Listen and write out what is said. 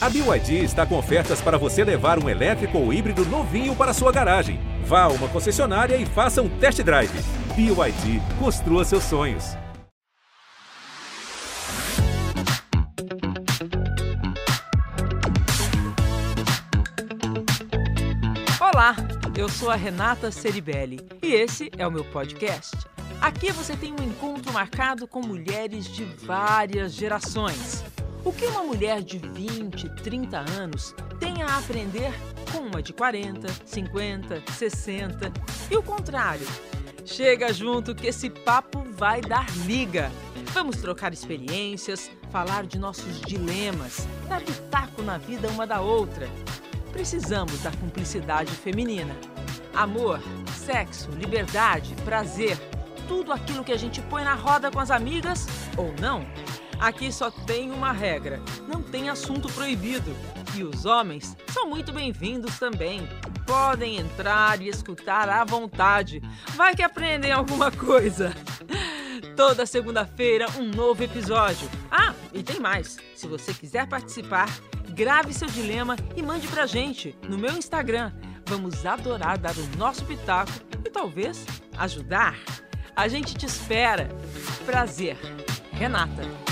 A BYD está com ofertas para você levar um elétrico ou híbrido novinho para sua garagem. Vá a uma concessionária e faça um test drive. BYD, construa seus sonhos. Olá, eu sou a Renata Ceribelli e esse é o meu podcast. Aqui você tem um encontro marcado com mulheres de várias gerações. O que uma mulher de 20, 30 anos tem a aprender com uma de 40, 50, 60 e o contrário. Chega junto que esse papo vai dar liga. Vamos trocar experiências, falar de nossos dilemas, dar pitaco na vida uma da outra. Precisamos da cumplicidade feminina. Amor, sexo, liberdade, prazer, tudo aquilo que a gente põe na roda com as amigas ou não. Aqui só tem uma regra: não tem assunto proibido. E os homens são muito bem-vindos também. Podem entrar e escutar à vontade. Vai que aprendem alguma coisa. Toda segunda-feira, um novo episódio. Ah, e tem mais. Se você quiser participar, grave seu dilema e mande pra gente no meu Instagram. Vamos adorar dar o nosso pitaco e talvez ajudar. A gente te espera. Prazer. Renata.